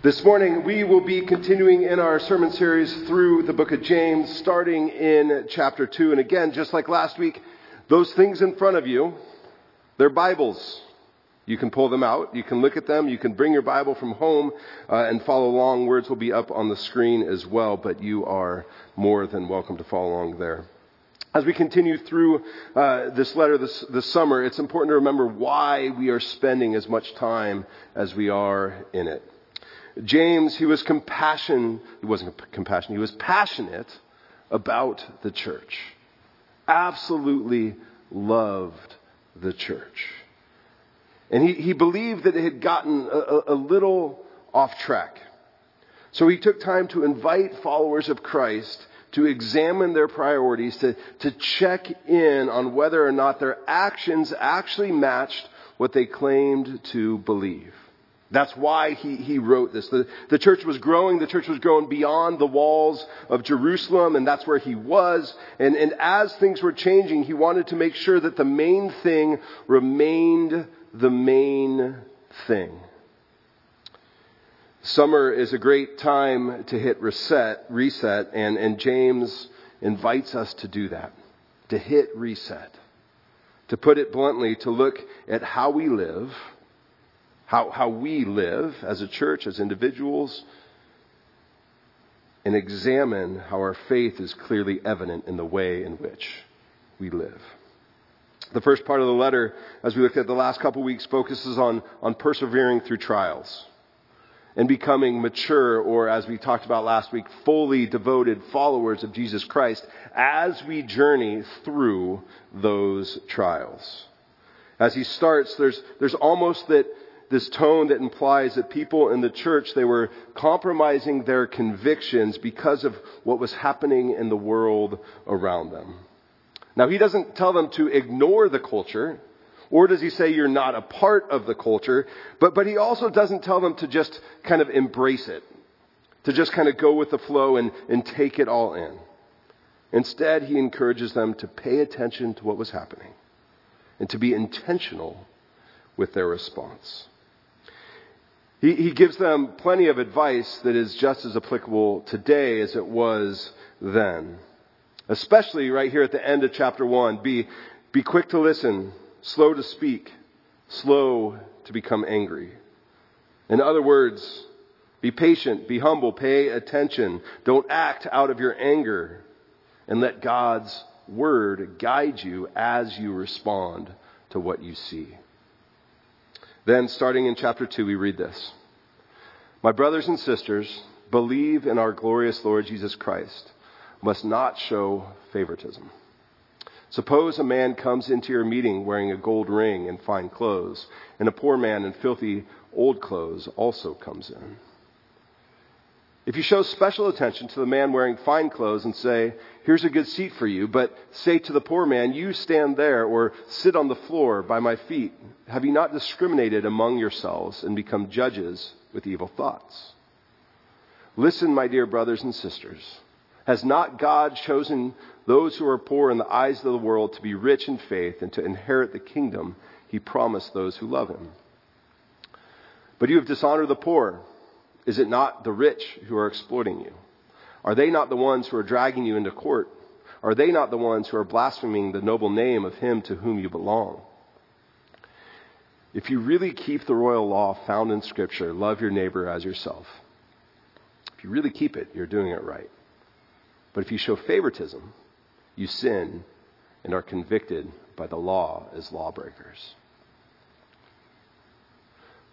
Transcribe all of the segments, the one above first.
This morning, we will be continuing in our sermon series through the book of James, starting in chapter 2. And again, just like last week, those things in front of you, they're Bibles. You can pull them out, you can look at them, you can bring your Bible from home uh, and follow along. Words will be up on the screen as well, but you are more than welcome to follow along there. As we continue through uh, this letter this, this summer, it's important to remember why we are spending as much time as we are in it. James, he was compassion, he wasn't compassion, he was passionate about the church. Absolutely loved the church. And he, he believed that it had gotten a, a little off track. So he took time to invite followers of Christ to examine their priorities, to, to check in on whether or not their actions actually matched what they claimed to believe. That's why he, he wrote this. The, the church was growing. The church was growing beyond the walls of Jerusalem, and that's where he was. And, and as things were changing, he wanted to make sure that the main thing remained the main thing. Summer is a great time to hit reset, reset, and, and James invites us to do that, to hit reset. To put it bluntly, to look at how we live how, how we live as a church, as individuals, and examine how our faith is clearly evident in the way in which we live. The first part of the letter, as we looked at the last couple weeks, focuses on, on persevering through trials and becoming mature, or as we talked about last week, fully devoted followers of Jesus Christ as we journey through those trials. As he starts, there's, there's almost that this tone that implies that people in the church, they were compromising their convictions because of what was happening in the world around them. Now, he doesn't tell them to ignore the culture, or does he say you're not a part of the culture, but, but he also doesn't tell them to just kind of embrace it, to just kind of go with the flow and, and take it all in. Instead, he encourages them to pay attention to what was happening and to be intentional with their response. He, he gives them plenty of advice that is just as applicable today as it was then. Especially right here at the end of chapter 1. Be, be quick to listen, slow to speak, slow to become angry. In other words, be patient, be humble, pay attention. Don't act out of your anger, and let God's word guide you as you respond to what you see. Then, starting in chapter 2, we read this My brothers and sisters, believe in our glorious Lord Jesus Christ, must not show favoritism. Suppose a man comes into your meeting wearing a gold ring and fine clothes, and a poor man in filthy old clothes also comes in. If you show special attention to the man wearing fine clothes and say, Here's a good seat for you, but say to the poor man, You stand there or sit on the floor by my feet, have you not discriminated among yourselves and become judges with evil thoughts? Listen, my dear brothers and sisters. Has not God chosen those who are poor in the eyes of the world to be rich in faith and to inherit the kingdom he promised those who love him? But you have dishonored the poor. Is it not the rich who are exploiting you? Are they not the ones who are dragging you into court? Are they not the ones who are blaspheming the noble name of him to whom you belong? If you really keep the royal law found in Scripture, love your neighbor as yourself. If you really keep it, you're doing it right. But if you show favoritism, you sin and are convicted by the law as lawbreakers.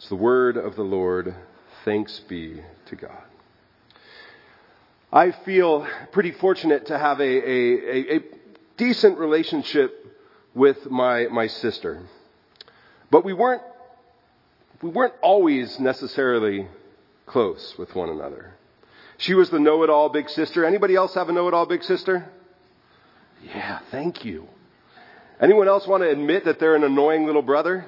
It's the word of the Lord. Thanks be to God. I feel pretty fortunate to have a, a, a, decent relationship with my, my sister. But we weren't, we weren't always necessarily close with one another. She was the know-it-all big sister. Anybody else have a know-it-all big sister? Yeah, thank you. Anyone else want to admit that they're an annoying little brother?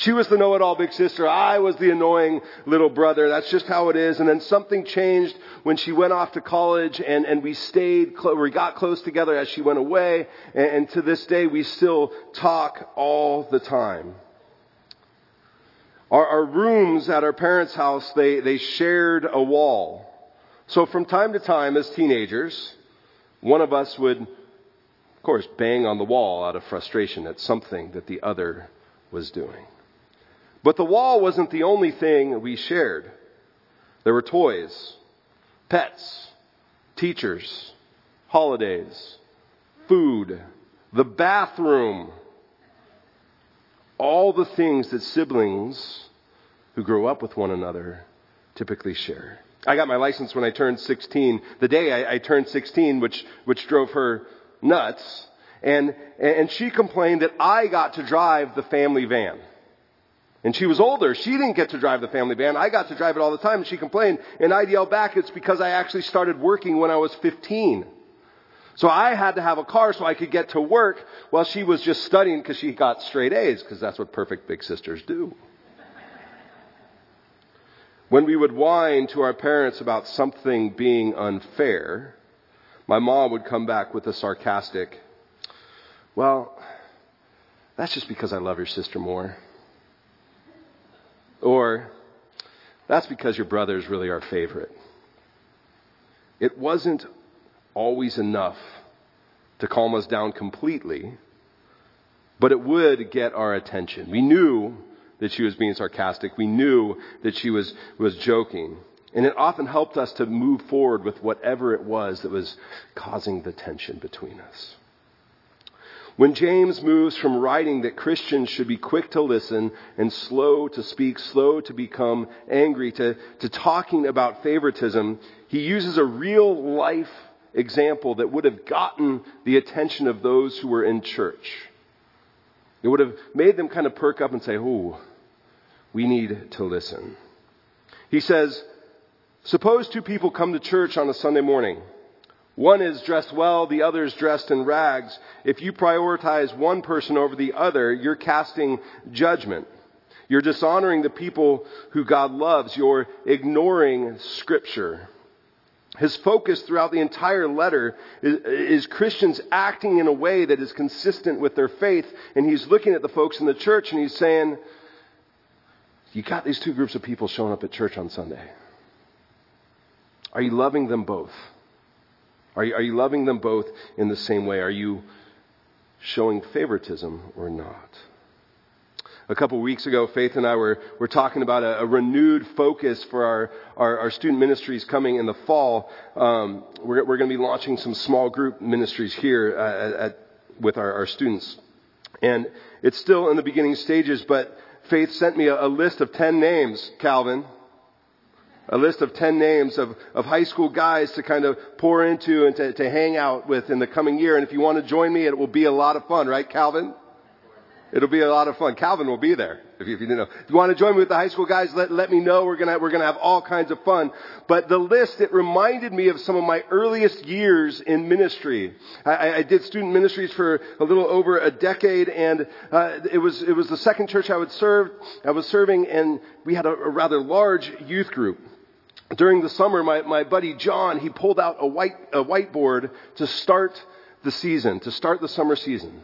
She was the know-it-all big sister. I was the annoying little brother. That's just how it is. And then something changed when she went off to college and, and we stayed, we got close together as she went away. And, and to this day, we still talk all the time. Our, our rooms at our parents' house, they, they shared a wall. So from time to time as teenagers, one of us would, of course, bang on the wall out of frustration at something that the other was doing. But the wall wasn't the only thing we shared. There were toys, pets, teachers, holidays, food, the bathroom, all the things that siblings who grow up with one another typically share. I got my license when I turned 16, the day I, I turned 16, which, which drove her nuts. And, and she complained that I got to drive the family van. And she was older. She didn't get to drive the family van. I got to drive it all the time. And she complained. And I'd yell back, it's because I actually started working when I was 15. So I had to have a car so I could get to work while she was just studying because she got straight A's because that's what perfect big sisters do. When we would whine to our parents about something being unfair, my mom would come back with a sarcastic, well, that's just because I love your sister more. Or, that's because your brother is really our favorite. It wasn't always enough to calm us down completely, but it would get our attention. We knew that she was being sarcastic. We knew that she was, was joking. And it often helped us to move forward with whatever it was that was causing the tension between us. When James moves from writing that Christians should be quick to listen and slow to speak, slow to become angry, to, to talking about favoritism, he uses a real life example that would have gotten the attention of those who were in church. It would have made them kind of perk up and say, Ooh, we need to listen. He says, Suppose two people come to church on a Sunday morning. One is dressed well, the other is dressed in rags. If you prioritize one person over the other, you're casting judgment. You're dishonoring the people who God loves. You're ignoring Scripture. His focus throughout the entire letter is, is, Christians acting in a way that is consistent with their faith. And he's looking at the folks in the church and he's saying, You got these two groups of people showing up at church on Sunday. Are you loving them both? Are you, are you loving them both in the same way? Are you showing favoritism or not? A couple of weeks ago, Faith and I were, were talking about a, a renewed focus for our, our, our, student ministries coming in the fall. Um, we're, we're going to be launching some small group ministries here at, at, with our, our students. And it's still in the beginning stages, but Faith sent me a, a list of 10 names, Calvin, a list of 10 names of, of high school guys to kind of pour into and to, to hang out with in the coming year. And if you want to join me, it will be a lot of fun, right, Calvin? It'll be a lot of fun. Calvin will be there. If you, if you didn't know. If you want to join me with the high school guys, let, let me know. We're gonna, we're gonna have all kinds of fun. But the list, it reminded me of some of my earliest years in ministry. I, I did student ministries for a little over a decade and, uh, it was, it was the second church I would serve, I was serving and we had a, a rather large youth group during the summer, my, my buddy John, he pulled out a white, a whiteboard to start the season, to start the summer season.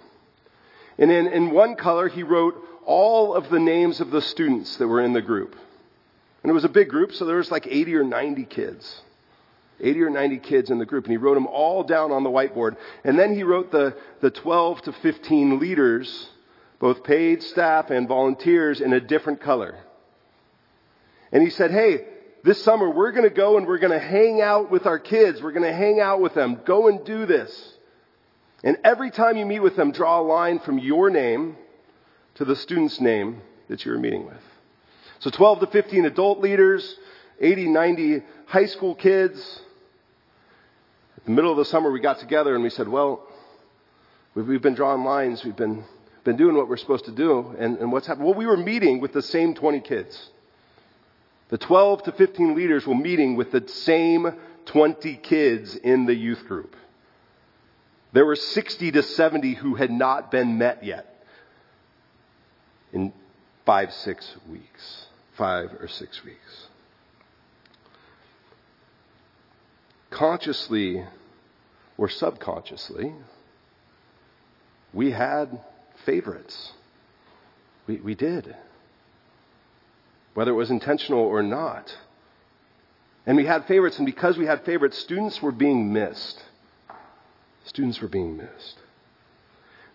And in, in one color, he wrote all of the names of the students that were in the group. And it was a big group, so there was like 80 or 90 kids. 80 or 90 kids in the group, and he wrote them all down on the whiteboard. And then he wrote the, the 12 to 15 leaders, both paid staff and volunteers, in a different color. And he said, hey, this summer, we're going to go and we're going to hang out with our kids. We're going to hang out with them. Go and do this. And every time you meet with them, draw a line from your name to the student's name that you're meeting with. So 12 to 15 adult leaders, 80, 90 high school kids. At the middle of the summer, we got together and we said, well, we've been drawing lines. We've been, been doing what we're supposed to do. And, and what's happened? Well, we were meeting with the same 20 kids. The 12 to 15 leaders were meeting with the same 20 kids in the youth group. There were 60 to 70 who had not been met yet in five, six weeks. Five or six weeks. Consciously or subconsciously, we had favorites. We, we did. Whether it was intentional or not. And we had favorites, and because we had favorites, students were being missed. Students were being missed.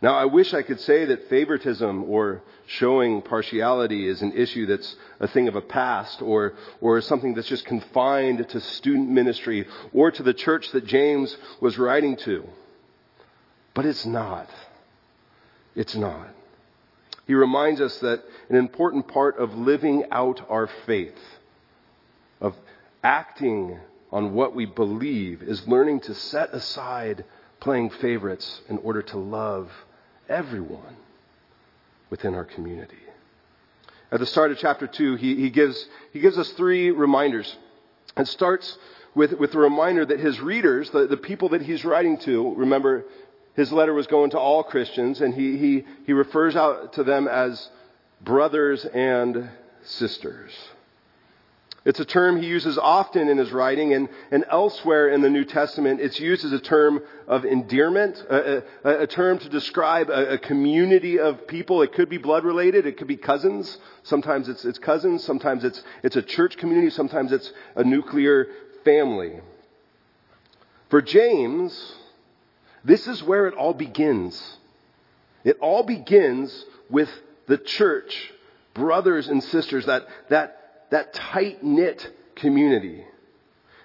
Now, I wish I could say that favoritism or showing partiality is an issue that's a thing of a past or, or something that's just confined to student ministry or to the church that James was writing to. But it's not. It's not. He reminds us that an important part of living out our faith, of acting on what we believe, is learning to set aside playing favorites in order to love everyone within our community. At the start of chapter 2, he, he, gives, he gives us three reminders. It starts with, with the reminder that his readers, the, the people that he's writing to, remember, his letter was going to all Christians, and he, he, he refers out to them as brothers and sisters. It's a term he uses often in his writing, and, and elsewhere in the New Testament, it's used as a term of endearment, a, a, a term to describe a, a, community of people. It could be blood related, it could be cousins. Sometimes it's, it's cousins, sometimes it's, it's a church community, sometimes it's a nuclear family. For James, this is where it all begins. It all begins with the church, brothers and sisters, that, that that tight knit community.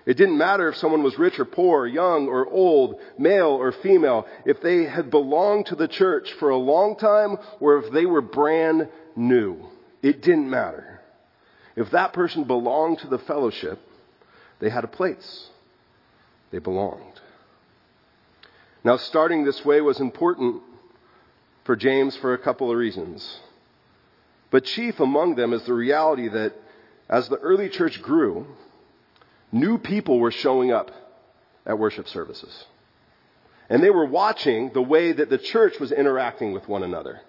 It didn't matter if someone was rich or poor, young or old, male or female, if they had belonged to the church for a long time or if they were brand new. It didn't matter. If that person belonged to the fellowship, they had a place. They belonged. Now, starting this way was important for James for a couple of reasons. But chief among them is the reality that as the early church grew, new people were showing up at worship services. And they were watching the way that the church was interacting with one another.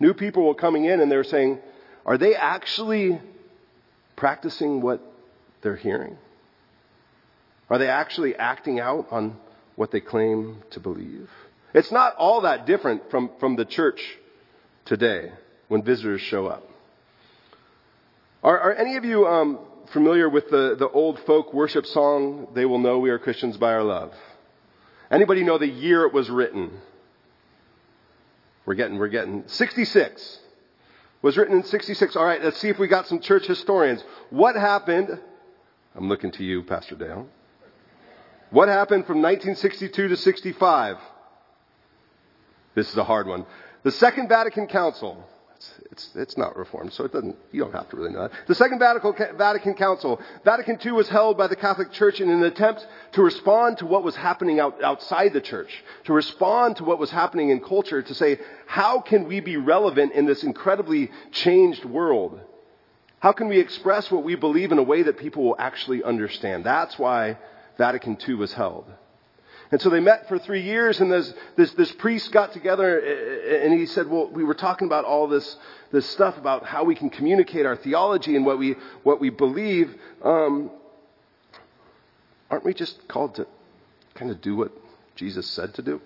New people were coming in and they were saying, are they actually practicing what they're hearing? Are they actually acting out on what they claim to believe? It's not all that different from, from the church today when visitors show up. Are, are any of you um, familiar with the, the old folk worship song, They Will Know We Are Christians by Our Love? Anybody know the year it was written? We're getting, we're getting 66. Was written in 66. All right, let's see if we got some church historians. What happened? I'm looking to you, Pastor Dale. What happened from 1962 to 65? This is a hard one. The Second Vatican Council. It's, it's, not reformed, so it doesn't, you don't have to really know that. The Second Vatican Council, Vatican II was held by the Catholic Church in an attempt to respond to what was happening out, outside the church, to respond to what was happening in culture, to say, how can we be relevant in this incredibly changed world? How can we express what we believe in a way that people will actually understand? That's why Vatican II was held. And so they met for three years, and this, this, this priest got together, and he said, Well, we were talking about all this, this stuff about how we can communicate our theology and what we, what we believe. Um, aren't we just called to kind of do what Jesus said to do?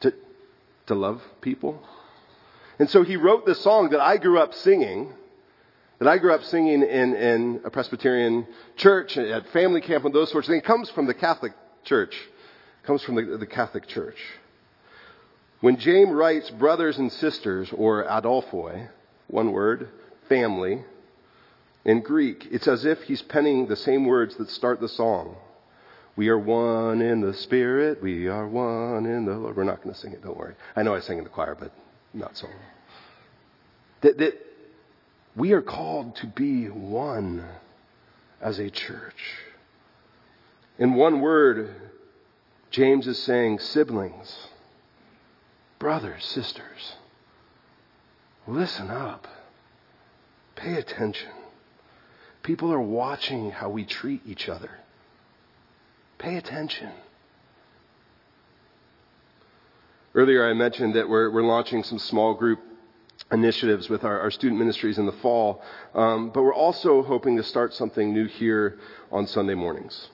To, to love people? And so he wrote this song that I grew up singing that I grew up singing in, in a Presbyterian church at family camp and those sorts of things. It comes from the Catholic church. It comes from the, the Catholic Church. When James writes brothers and sisters, or adelphoi, one word, family, in Greek, it's as if he's penning the same words that start the song. We are one in the Spirit, we are one in the Lord. We're not going to sing it, don't worry. I know I sang in the choir, but not so. That, that we are called to be one as a church. In one word, James is saying siblings, brothers, sisters, listen up, pay attention. People are watching how we treat each other. Pay attention. Earlier, I mentioned that we're, we're launching some small group initiatives with our, our student ministries in the fall, um, but we're also hoping to start something new here on Sunday mornings.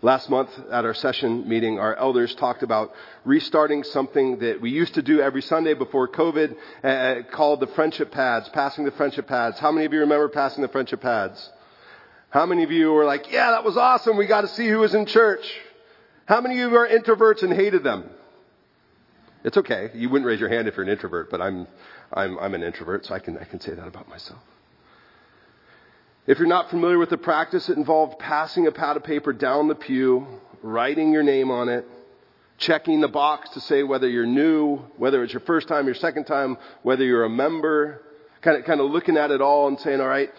Last month at our session meeting, our elders talked about restarting something that we used to do every Sunday before COVID uh, called the friendship pads, passing the friendship pads. How many of you remember passing the friendship pads? How many of you were like, yeah, that was awesome. We got to see who was in church. How many of you are introverts and hated them? It's okay. You wouldn't raise your hand if you're an introvert, but I'm, I'm, I'm an introvert, so I can, I can say that about myself. If you're not familiar with the practice, it involved passing a pad of paper down the pew, writing your name on it, checking the box to say whether you're new, whether it's your first time, your second time, whether you're a member, kind of, kind of looking at it all and saying, all right,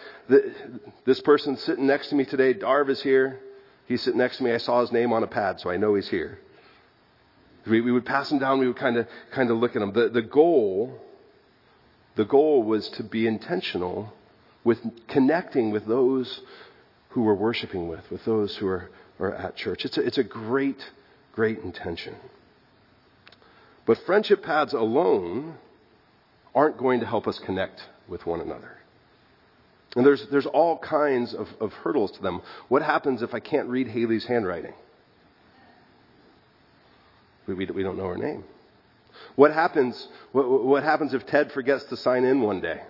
this person sitting next to me today, Darv is here. He's sitting next to me. I saw his name on a pad, so I know he's here. We, we would pass them down. We would kind of, kind of look at them. The, the goal, the goal was to be intentional with connecting with those who we're worshiping with, with those who are, are at church. It's a, it's a great, great intention. But friendship pads alone aren't going to help us connect with one another. And there's, there's all kinds of, of hurdles to them. What happens if I can't read Haley's handwriting? We, we, we don't know her name. What happens, what, what happens if Ted forgets to sign in one day?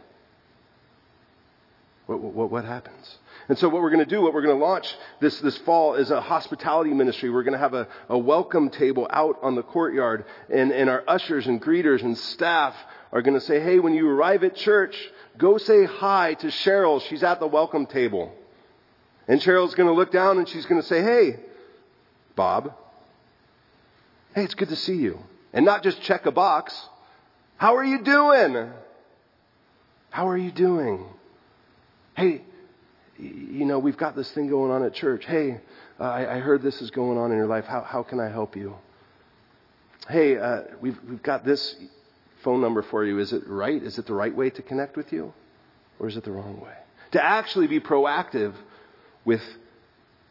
What, what, what happens? And so what we're going to do, what we're going to launch this, this fall is a hospitality ministry. We're going to have a, a welcome table out on the courtyard and, and our ushers and greeters and staff are going to say, hey, when you arrive at church, go say hi to Cheryl. She's at the welcome table. And Cheryl's going to look down and she's going to say, hey, Bob, Hey, it's good to see you. And not just check a box. How are you doing? How are you doing? Hey, you know, we've got this thing going on at church. Hey, uh, I, I, heard this is going on in your life. How, how can I help you? Hey, uh, we've, we've got this phone number for you. Is it right? Is it the right way to connect with you? Or is it the wrong way? To actually be proactive with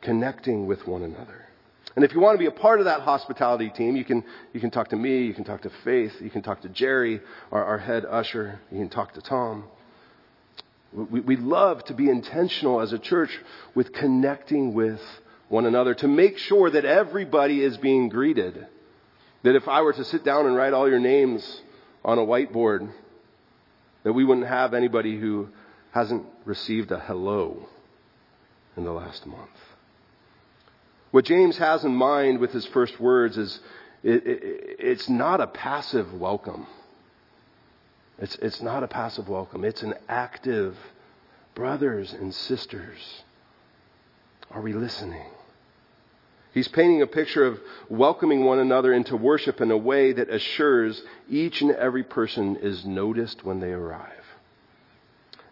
connecting with one another. And if you want to be a part of that hospitality team, you can, you can talk to me, you can talk to Faith, you can talk to Jerry, our, our head usher, you can talk to Tom. We, we love to be intentional as a church with connecting with one another to make sure that everybody is being greeted. That if I were to sit down and write all your names on a whiteboard, that we wouldn't have anybody who hasn't received a hello in the last month. What James has in mind with his first words is it, it, it's not a passive welcome. It's, it's not a passive welcome. It's an active, brothers and sisters, are we listening? He's painting a picture of welcoming one another into worship in a way that assures each and every person is noticed when they arrive.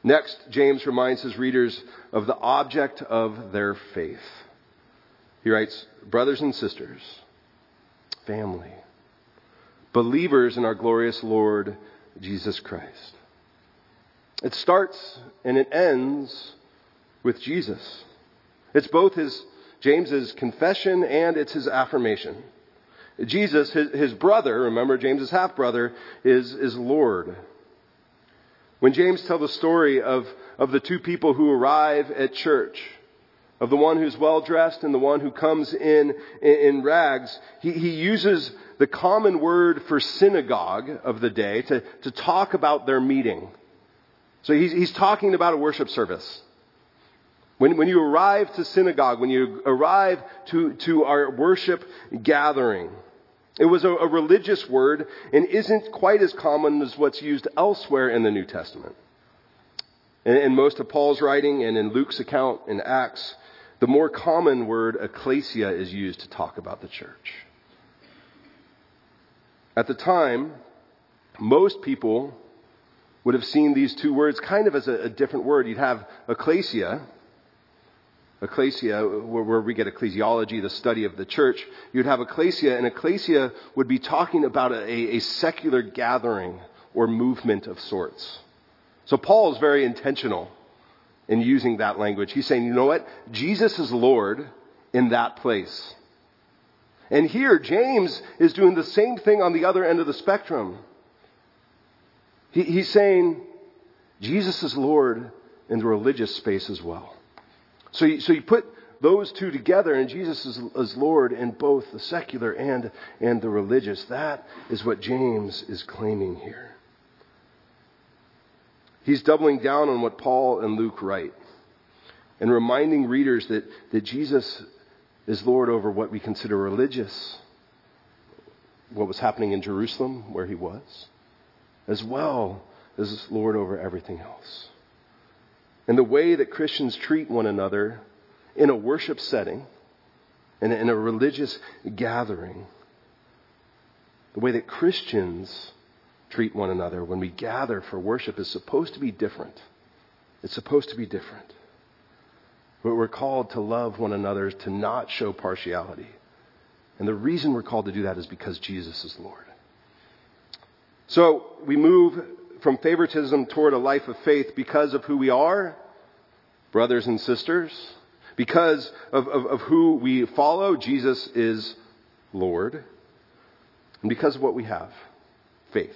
Next, James reminds his readers of the object of their faith. He writes, Brothers and sisters, family, believers in our glorious Lord Jesus Christ. It starts and it ends with Jesus. It's both his, James's confession and it's his affirmation. Jesus, his, his brother, remember James's half brother, is, is Lord. When James tells the story of, of the two people who arrive at church, of the one who's well dressed and the one who comes in, in, rags, he, he, uses the common word for synagogue of the day to, to talk about their meeting. So he's, he's talking about a worship service. When, when you arrive to synagogue, when you arrive to, to our worship gathering, it was a, a religious word and isn't quite as common as what's used elsewhere in the New Testament. In most of Paul's writing and in Luke's account in Acts, the more common word ecclesia is used to talk about the church. At the time, most people would have seen these two words kind of as a, a different word. You'd have ecclesia, ecclesia, where, we get ecclesiology, the study of the church. You'd have ecclesia, and ecclesia would be talking about a, a secular gathering or movement of sorts. So Paul is very intentional in using that language. He's saying, you know what? Jesus is Lord in that place. And here, James is doing the same thing on the other end of the spectrum. He, he's saying, Jesus is Lord in the religious space as well. So you, so you put those two together, and Jesus is, is Lord in both the secular and, and the religious. That is what James is claiming here. He's doubling down on what Paul and Luke write and reminding readers that, that Jesus is Lord over what we consider religious, what was happening in Jerusalem, where he was, as well as Lord over everything else. And the way that Christians treat one another in a worship setting and in a religious gathering, the way that Christians treat one another when we gather for worship is supposed to be different. It's supposed to be different. But we're called to love one another, to not show partiality. And the reason we're called to do that is because Jesus is Lord. So we move from favoritism toward a life of faith because of who we are, brothers and sisters, because of, of, of who we follow. Jesus is Lord. And because of what we have faith.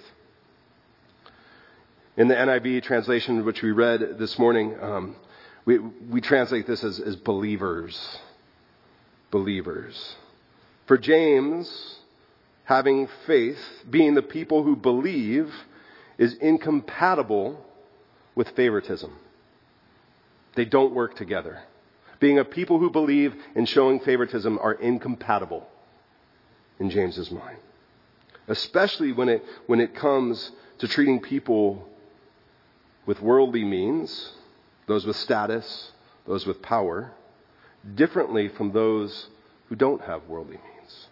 In the NIV translation, which we read this morning, um, we, we translate this as, as believers. Believers. For James, having faith, being the people who believe, is incompatible with favoritism. They don't work together. Being a people who believe and showing favoritism are incompatible in James's mind. Especially when it, when it comes to treating people with worldly means, those with status, those with power, differently from those who don't have worldly means.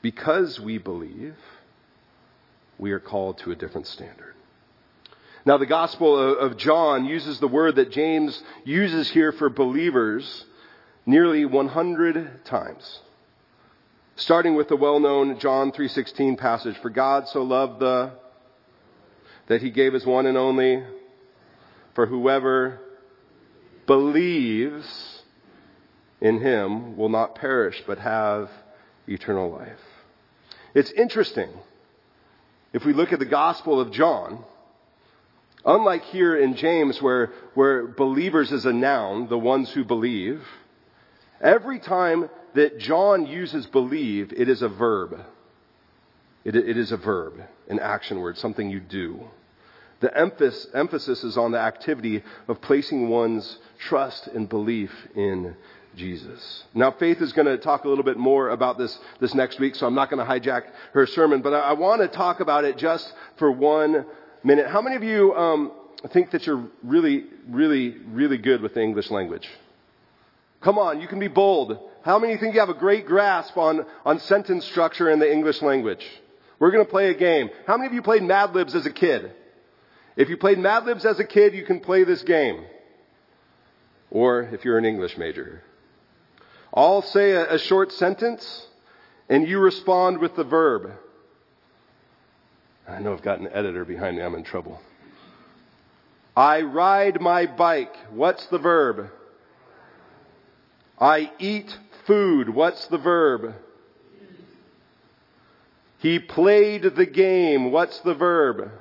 Because we believe, we are called to a different standard. Now, the Gospel of John uses the word that James uses here for believers nearly 100 times. Starting with the well-known John 3:16 passage, "For God so loved the that he gave his one and only for whoever believes in him will not perish but have eternal life. It's interesting. If we look at the Gospel of John, unlike here in James where, where believers is a noun, the ones who believe, every time that John uses believe, it is a verb. It, it is a verb, an action word, something you do. The emphasis, is on the activity of placing one's trust and belief in Jesus. Now, Faith is going to talk a little bit more about this this next week, so I'm not going to hijack her sermon, but I, I want to talk about it just for one minute. How many of you um, think that you're really, really, really good with the English language? Come on, you can be bold. How many think you have a great grasp on, on sentence structure in the English language? We're going to play a game. How many of you played Mad Libs as a kid? If you played Mad Libs as a kid, you can play this game. Or if you're an English major. I'll say a, a short sentence, and you respond with the verb. I know I've got an editor behind me. I'm in trouble. I ride my bike. What's the verb? I eat food. What's the verb? He played the game. What's the verb?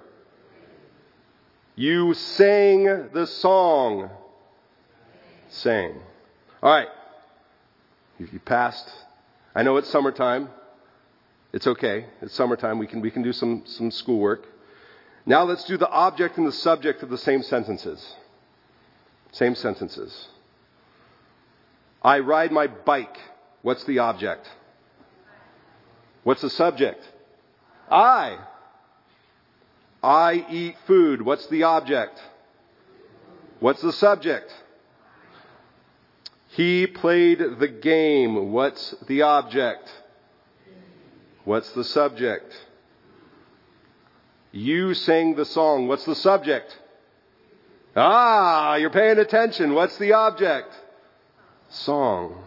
You sang the song. Sang. All right. You passed. I know it's summertime. It's okay. It's summertime. We can, we can do some, some schoolwork. Now let's do the object and the subject of the same sentences. Same sentences. I ride my bike. What's the object? What's the subject? I. I eat food. What's the object? What's the subject? He played the game. What's the object? What's the subject? You sang the song. What's the subject? Ah, you're paying attention. What's the object? Song.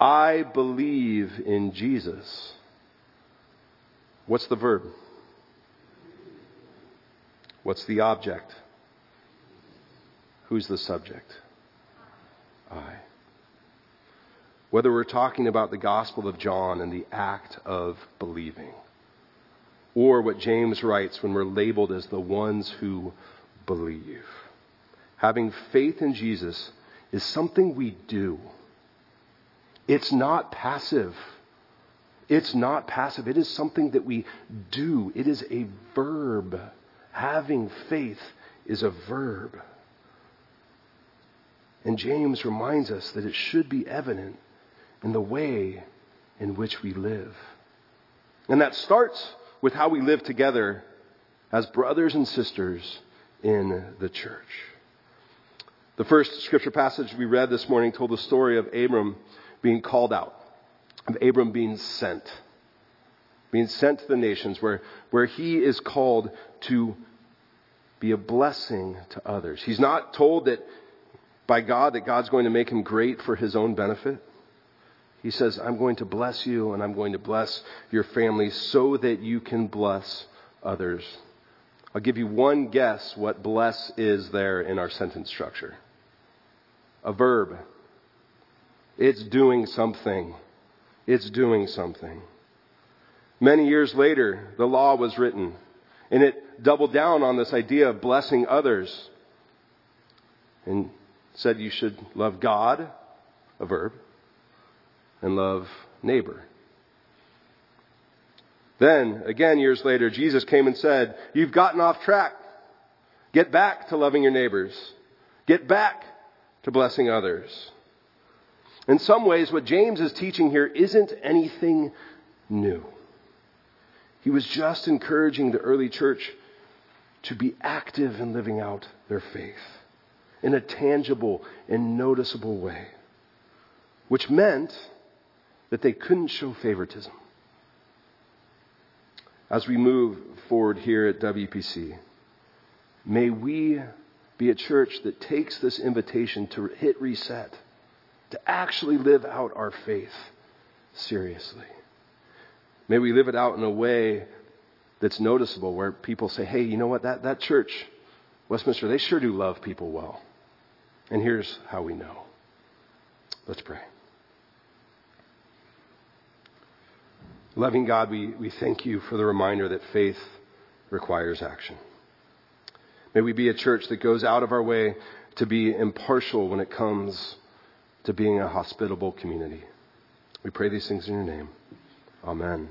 I believe in Jesus. What's the verb? What's the object? Who's the subject? I. Whether we're talking about the Gospel of John and the act of believing, or what James writes when we're labeled as the ones who believe. Having faith in Jesus is something we do. It's not passive. It's not passive. It is something that we do. It is a verb. Having faith is a verb. And James reminds us that it should be evident in the way in which we live. And that starts with how we live together as brothers and sisters in the church. The first scripture passage we read this morning told the story of Abram being called out, of Abram being sent, being sent to the nations where, where he is called to be a blessing to others. He's not told that by God that God's going to make him great for his own benefit. He says, I'm going to bless you and I'm going to bless your family so that you can bless others. I'll give you one guess what bless is there in our sentence structure a verb. It's doing something. It's doing something. Many years later, the law was written, and it doubled down on this idea of blessing others and said you should love God, a verb, and love neighbor. Then, again, years later, Jesus came and said, You've gotten off track. Get back to loving your neighbors. Get back to blessing others. In some ways, what James is teaching here isn't anything new. He was just encouraging the early church to be active in living out their faith in a tangible and noticeable way, which meant that they couldn't show favoritism. As we move forward here at WPC, may we be a church that takes this invitation to hit reset, to actually live out our faith seriously. May we live it out in a way that's noticeable where people say, hey, you know what? That, that church, Westminster, they sure do love people well. And here's how we know. Let's pray. Loving God, we, we thank you for the reminder that faith requires action. May we be a church that goes out of our way to be impartial when it comes to being a hospitable community. We pray these things in your name. Amen.